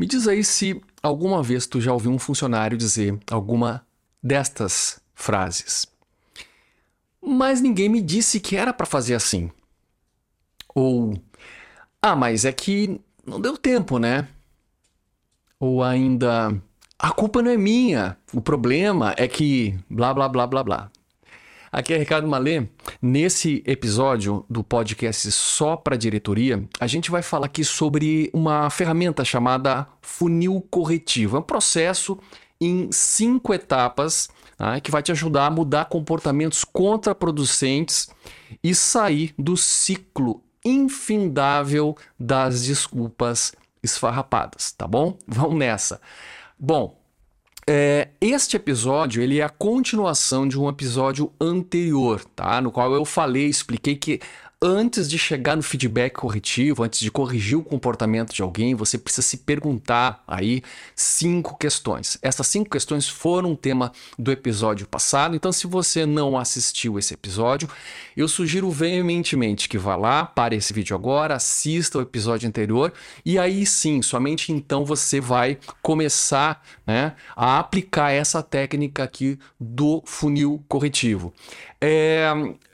Me diz aí se alguma vez tu já ouviu um funcionário dizer alguma destas frases. Mas ninguém me disse que era para fazer assim. Ou, ah, mas é que não deu tempo, né? Ou ainda, a culpa não é minha, o problema é que blá blá blá blá blá. Aqui é Ricardo Malê. Nesse episódio do podcast Só para Diretoria, a gente vai falar aqui sobre uma ferramenta chamada funil corretivo. É um processo em cinco etapas tá? que vai te ajudar a mudar comportamentos contraproducentes e sair do ciclo infindável das desculpas esfarrapadas, tá bom? Vamos nessa. Bom, é, este episódio ele é a continuação de um episódio anterior, tá? No qual eu falei, expliquei que antes de chegar no feedback corretivo, antes de corrigir o comportamento de alguém, você precisa se perguntar aí cinco questões. Essas cinco questões foram tema do episódio passado, então se você não assistiu esse episódio, eu sugiro veementemente que vá lá, pare esse vídeo agora, assista o episódio anterior e aí sim, somente então você vai começar né, a aplicar essa técnica aqui do funil corretivo. É,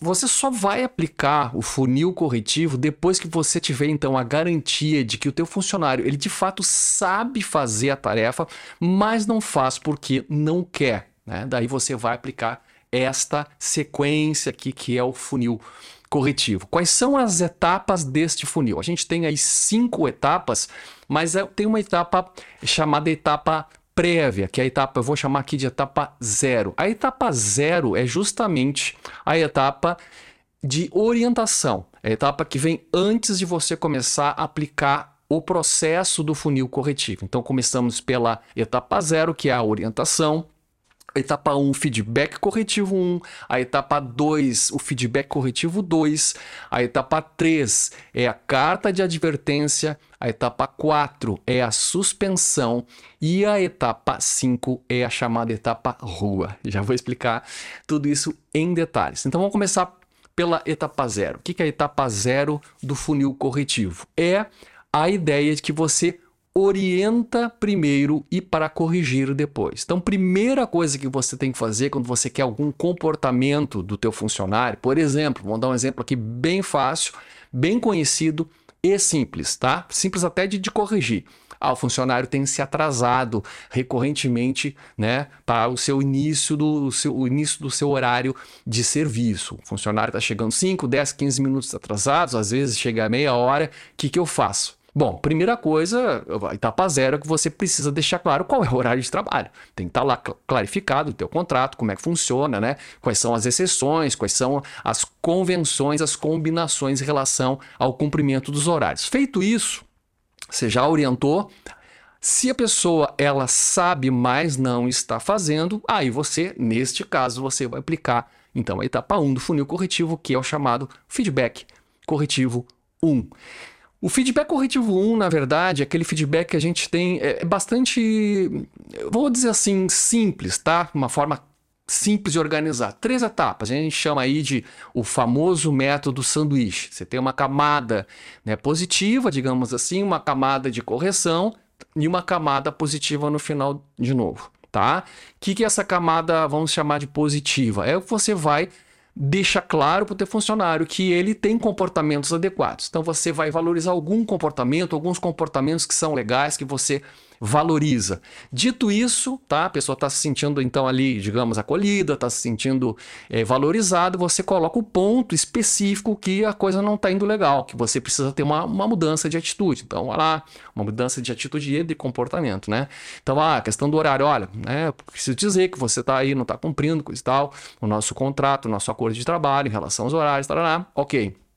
você só vai aplicar o funil corretivo depois que você tiver então a garantia de que o teu funcionário ele de fato sabe fazer a tarefa, mas não faz porque não quer. Né? Daí você vai aplicar esta sequência aqui que é o funil corretivo. Quais são as etapas deste funil? A gente tem aí cinco etapas, mas é, tem uma etapa chamada etapa prévia, que é a etapa, eu vou chamar aqui de etapa zero. A etapa zero é justamente a etapa de orientação, é a etapa que vem antes de você começar a aplicar o processo do funil corretivo. Então, começamos pela etapa zero, que é a orientação. Etapa 1, feedback corretivo 1. A etapa 2, o feedback corretivo 2. A etapa 3 é a carta de advertência. A etapa 4 é a suspensão. E a etapa 5 é a chamada etapa rua. Já vou explicar tudo isso em detalhes. Então vamos começar pela etapa 0. O que é a etapa 0 do funil corretivo? É a ideia de que você orienta primeiro e para corrigir depois. Então, primeira coisa que você tem que fazer quando você quer algum comportamento do teu funcionário, por exemplo, vamos dar um exemplo aqui bem fácil, bem conhecido e simples, tá? Simples até de, de corrigir. Ah, o funcionário tem se atrasado recorrentemente, né, para o seu início do seu, o início do seu horário de serviço. O funcionário está chegando 5, 10, 15 minutos atrasados, às vezes chega a meia hora. O que, que eu faço? Bom, primeira coisa, etapa zero é que você precisa deixar claro qual é o horário de trabalho. Tem que estar lá clarificado o teu contrato, como é que funciona, né? Quais são as exceções, quais são as convenções, as combinações em relação ao cumprimento dos horários. Feito isso, você já orientou. Se a pessoa ela sabe, mas não está fazendo, aí você, neste caso, você vai aplicar então a etapa 1 do funil corretivo, que é o chamado feedback corretivo 1. O feedback corretivo 1, na verdade, é aquele feedback que a gente tem é, é bastante, vou dizer assim, simples, tá? Uma forma simples de organizar. Três etapas, a gente chama aí de o famoso método sanduíche. Você tem uma camada né, positiva, digamos assim, uma camada de correção e uma camada positiva no final de novo, tá? O que, que é essa camada, vamos chamar de positiva? É o que você vai deixa claro para o teu funcionário que ele tem comportamentos adequados. Então você vai valorizar algum comportamento, alguns comportamentos que são legais, que você valoriza. Dito isso, tá? A pessoa está se sentindo então ali, digamos, acolhida, está se sentindo é, valorizada, você coloca o ponto específico que a coisa não está indo legal, que você precisa ter uma, uma mudança de atitude. Então, olha lá, uma mudança de atitude e de comportamento, né? Então, ah, a questão do horário, olha, né? Preciso dizer que você está aí, não está cumprindo, coisa e tal, o nosso contrato, o nosso acordo de trabalho em relação aos horários, tarará, ok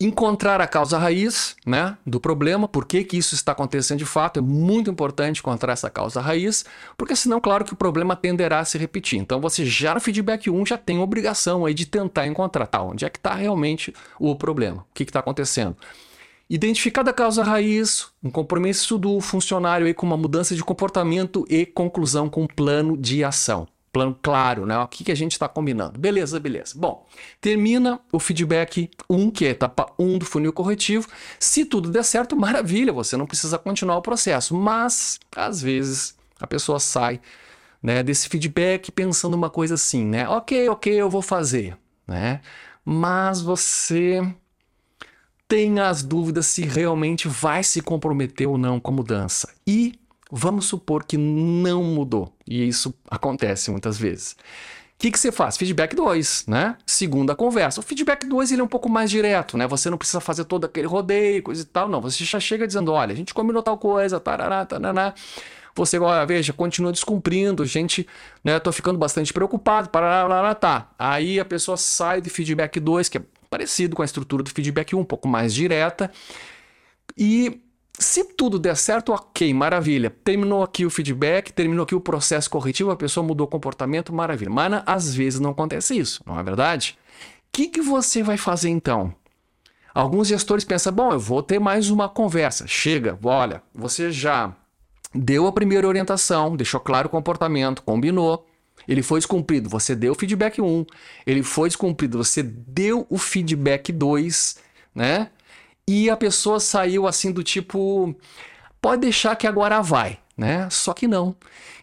encontrar a causa raiz né, do problema, por que, que isso está acontecendo de fato. É muito importante encontrar essa causa raiz, porque senão, claro que o problema tenderá a se repetir. Então, você já no feedback 1 já tem obrigação aí de tentar encontrar tá, onde é que está realmente o problema, o que está acontecendo. Identificada a causa raiz, um compromisso do funcionário aí com uma mudança de comportamento e conclusão com um plano de ação plano claro, né? O que, que a gente está combinando. Beleza, beleza. Bom, termina o feedback 1, que é a etapa 1 do funil corretivo. Se tudo der certo, maravilha, você não precisa continuar o processo. Mas, às vezes, a pessoa sai né, desse feedback pensando uma coisa assim, né? Ok, ok, eu vou fazer, né? Mas você tem as dúvidas se realmente vai se comprometer ou não com a mudança. E vamos supor que não mudou. E isso acontece muitas vezes. O que, que você faz? Feedback 2, né? Segunda conversa. O feedback 2 ele é um pouco mais direto, né? Você não precisa fazer todo aquele rodeio, coisa e tal. Não, você já chega dizendo: olha, a gente combinou tal coisa, tarará, tarará. Você, olha, veja, continua descumprindo, gente, né? Tô ficando bastante preocupado, parará, tá. Aí a pessoa sai de feedback 2, que é parecido com a estrutura do feedback 1, um pouco mais direta. E se tudo der certo, ok, maravilha. Terminou aqui o feedback, terminou aqui o processo corretivo, a pessoa mudou o comportamento, maravilha. Mas às vezes não acontece isso, não é verdade? O que, que você vai fazer então? Alguns gestores pensam: bom, eu vou ter mais uma conversa. Chega, olha, você já deu a primeira orientação, deixou claro o comportamento, combinou. Ele foi descumprido, você deu o feedback 1. Ele foi descumprido, você deu o feedback 2, né? E a pessoa saiu assim do tipo, pode deixar que agora vai, né? Só que não.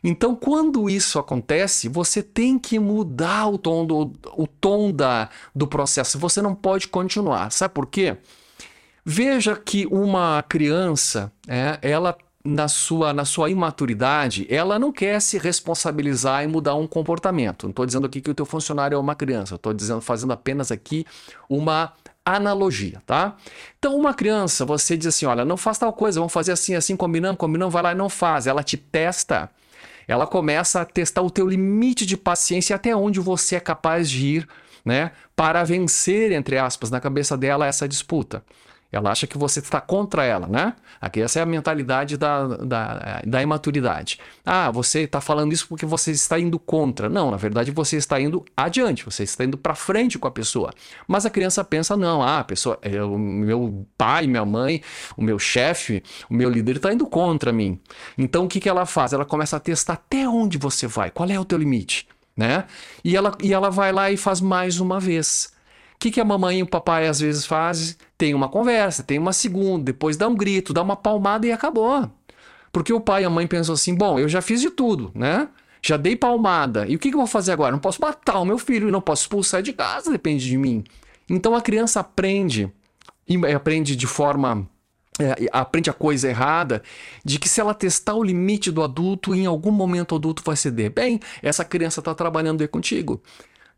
Então, quando isso acontece, você tem que mudar o tom do, o tom da, do processo. Você não pode continuar. Sabe por quê? Veja que uma criança, é, ela na sua, na sua imaturidade, ela não quer se responsabilizar e mudar um comportamento. Não estou dizendo aqui que o teu funcionário é uma criança, estou dizendo, fazendo apenas aqui uma analogia, tá? Então, uma criança, você diz assim: olha, não faz tal coisa, vamos fazer assim, assim, combinando, combinando, vai lá e não faz. Ela te testa, ela começa a testar o teu limite de paciência até onde você é capaz de ir, né? Para vencer, entre aspas, na cabeça dela essa disputa. Ela acha que você está contra ela, né? Aqui essa é a mentalidade da, da, da imaturidade. Ah, você está falando isso porque você está indo contra. Não, na verdade você está indo adiante, você está indo para frente com a pessoa. Mas a criança pensa, não, ah, a pessoa, é, o meu pai, minha mãe, o meu chefe, o meu líder está indo contra mim. Então o que, que ela faz? Ela começa a testar até onde você vai, qual é o teu limite, né? E ela, e ela vai lá e faz mais uma vez. O que, que a mamãe e o papai às vezes fazem? Tem uma conversa, tem uma segunda, depois dá um grito, dá uma palmada e acabou. Porque o pai e a mãe pensam assim: bom, eu já fiz de tudo, né? Já dei palmada. E o que, que eu vou fazer agora? Não posso matar o meu filho, não posso expulsar de casa, depende de mim. Então a criança aprende, e aprende de forma é, aprende a coisa errada, de que se ela testar o limite do adulto, em algum momento o adulto vai ceder. Bem, essa criança está trabalhando aí contigo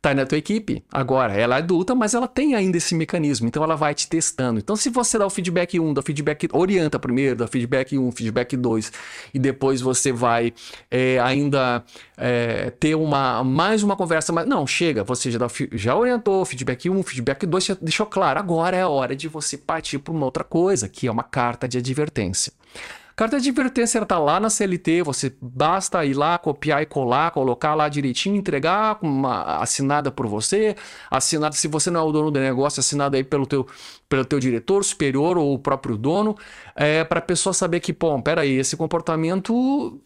tá na tua equipe. Agora, ela é adulta, mas ela tem ainda esse mecanismo, então ela vai te testando. Então, se você dá o feedback 1, dá o feedback, orienta primeiro, dá feedback 1, feedback 2, e depois você vai é, ainda é, ter uma, mais uma conversa, mas não, chega, você já, dá, já orientou, feedback 1, feedback 2, já deixou claro, agora é a hora de você partir para uma outra coisa, que é uma carta de advertência. Carta de advertência está lá na CLT, você basta ir lá, copiar e colar, colocar lá direitinho, entregar uma assinada por você, assinada se você não é o dono do negócio, assinada aí pelo teu, pelo teu diretor superior ou o próprio dono, é, para a pessoa saber que, pô, peraí, esse comportamento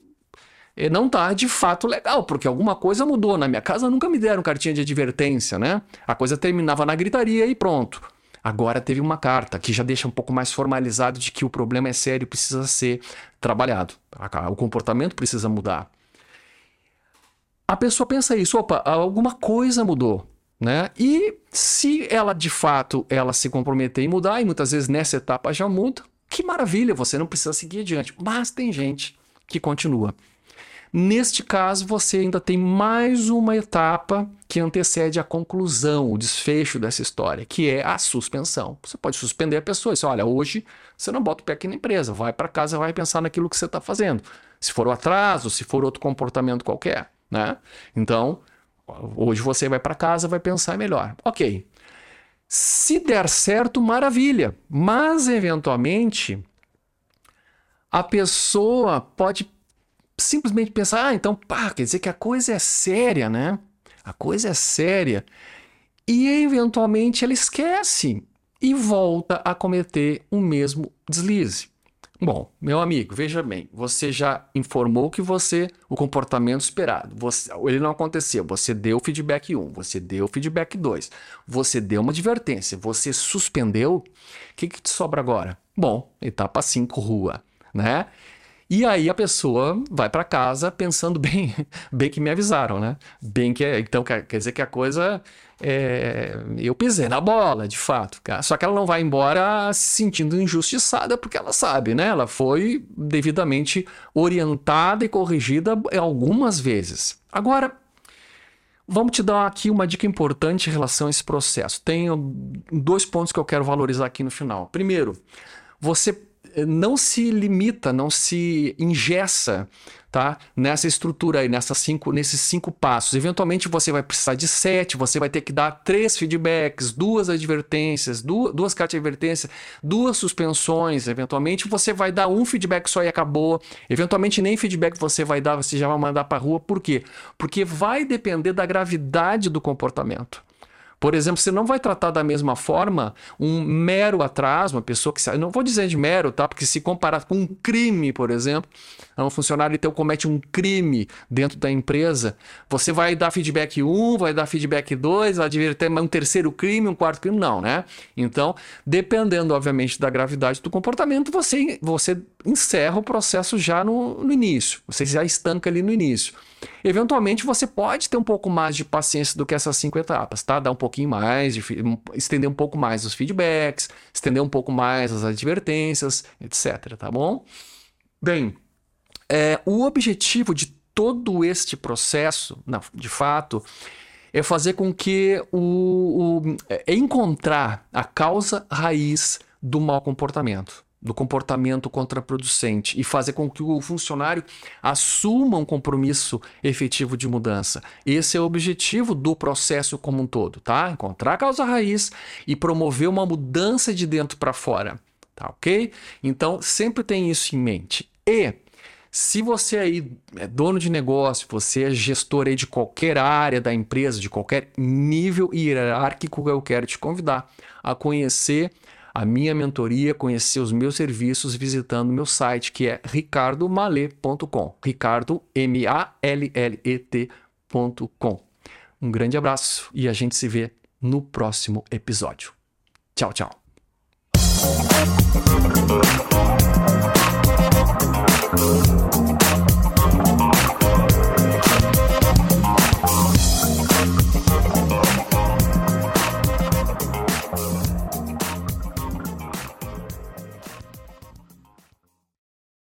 eh, não tá de fato legal, porque alguma coisa mudou. Na minha casa nunca me deram cartinha de advertência, né? A coisa terminava na gritaria e pronto. Agora teve uma carta que já deixa um pouco mais formalizado de que o problema é sério, precisa ser trabalhado. O comportamento precisa mudar. A pessoa pensa isso, opa, alguma coisa mudou, né? E se ela de fato ela se comprometer em mudar, e muitas vezes nessa etapa já muda, que maravilha, você não precisa seguir adiante. Mas tem gente que continua. Neste caso, você ainda tem mais uma etapa que antecede a conclusão, o desfecho dessa história, que é a suspensão. Você pode suspender a pessoa dizer, olha, hoje você não bota o pé aqui na empresa, vai para casa, vai pensar naquilo que você está fazendo. Se for o atraso, se for outro comportamento qualquer, né? Então, hoje você vai para casa, vai pensar melhor. Ok. Se der certo, maravilha. Mas, eventualmente, a pessoa pode simplesmente pensar, ah, então, pá, quer dizer que a coisa é séria, né? A coisa é séria. E eventualmente ela esquece e volta a cometer o mesmo deslize. Bom, meu amigo, veja bem, você já informou que você, o comportamento esperado, você, ele não aconteceu, você deu feedback 1, você deu feedback 2, você deu uma advertência, você suspendeu, o que, que te sobra agora? Bom, etapa 5, rua, né? E aí a pessoa vai para casa pensando bem, bem que me avisaram, né? Bem que então quer, dizer que a coisa é, eu pisei na bola, de fato. Cara. Só que ela não vai embora se sentindo injustiçada porque ela sabe, né? Ela foi devidamente orientada e corrigida algumas vezes. Agora, vamos te dar aqui uma dica importante em relação a esse processo. Tenho dois pontos que eu quero valorizar aqui no final. Primeiro, você não se limita, não se ingessa tá? nessa estrutura aí, cinco, nesses cinco passos. Eventualmente você vai precisar de sete, você vai ter que dar três feedbacks, duas advertências, duas, duas cartas de advertência, duas suspensões. Eventualmente você vai dar um feedback só e acabou. Eventualmente nem feedback você vai dar, você já vai mandar para rua. Por quê? Porque vai depender da gravidade do comportamento. Por exemplo, você não vai tratar da mesma forma um mero atraso, uma pessoa que. Não vou dizer de mero, tá? Porque se comparar com um crime, por exemplo, um funcionário teu comete um crime dentro da empresa, você vai dar feedback 1, vai dar feedback 2, vai ter um terceiro crime, um quarto crime, não, né? Então, dependendo, obviamente, da gravidade do comportamento, você, você encerra o processo já no, no início. Você já estanca ali no início. Eventualmente você pode ter um pouco mais de paciência do que essas cinco etapas, tá? Dar um pouquinho mais, de, estender um pouco mais os feedbacks, estender um pouco mais as advertências, etc. Tá bom? Bem, é, o objetivo de todo este processo, de fato, é fazer com que o, o é encontrar a causa raiz do mau comportamento do comportamento contraproducente e fazer com que o funcionário assuma um compromisso efetivo de mudança. Esse é o objetivo do processo como um todo, tá? Encontrar a causa raiz e promover uma mudança de dentro para fora, tá OK? Então, sempre tem isso em mente. E se você aí é dono de negócio, você é gestor aí de qualquer área da empresa, de qualquer nível hierárquico, eu quero te convidar a conhecer a minha mentoria, conhecer os meus serviços visitando meu site que é ricardomalet.com. Ricardo M A L L E T.com. Um grande abraço e a gente se vê no próximo episódio. Tchau, tchau. Thank you.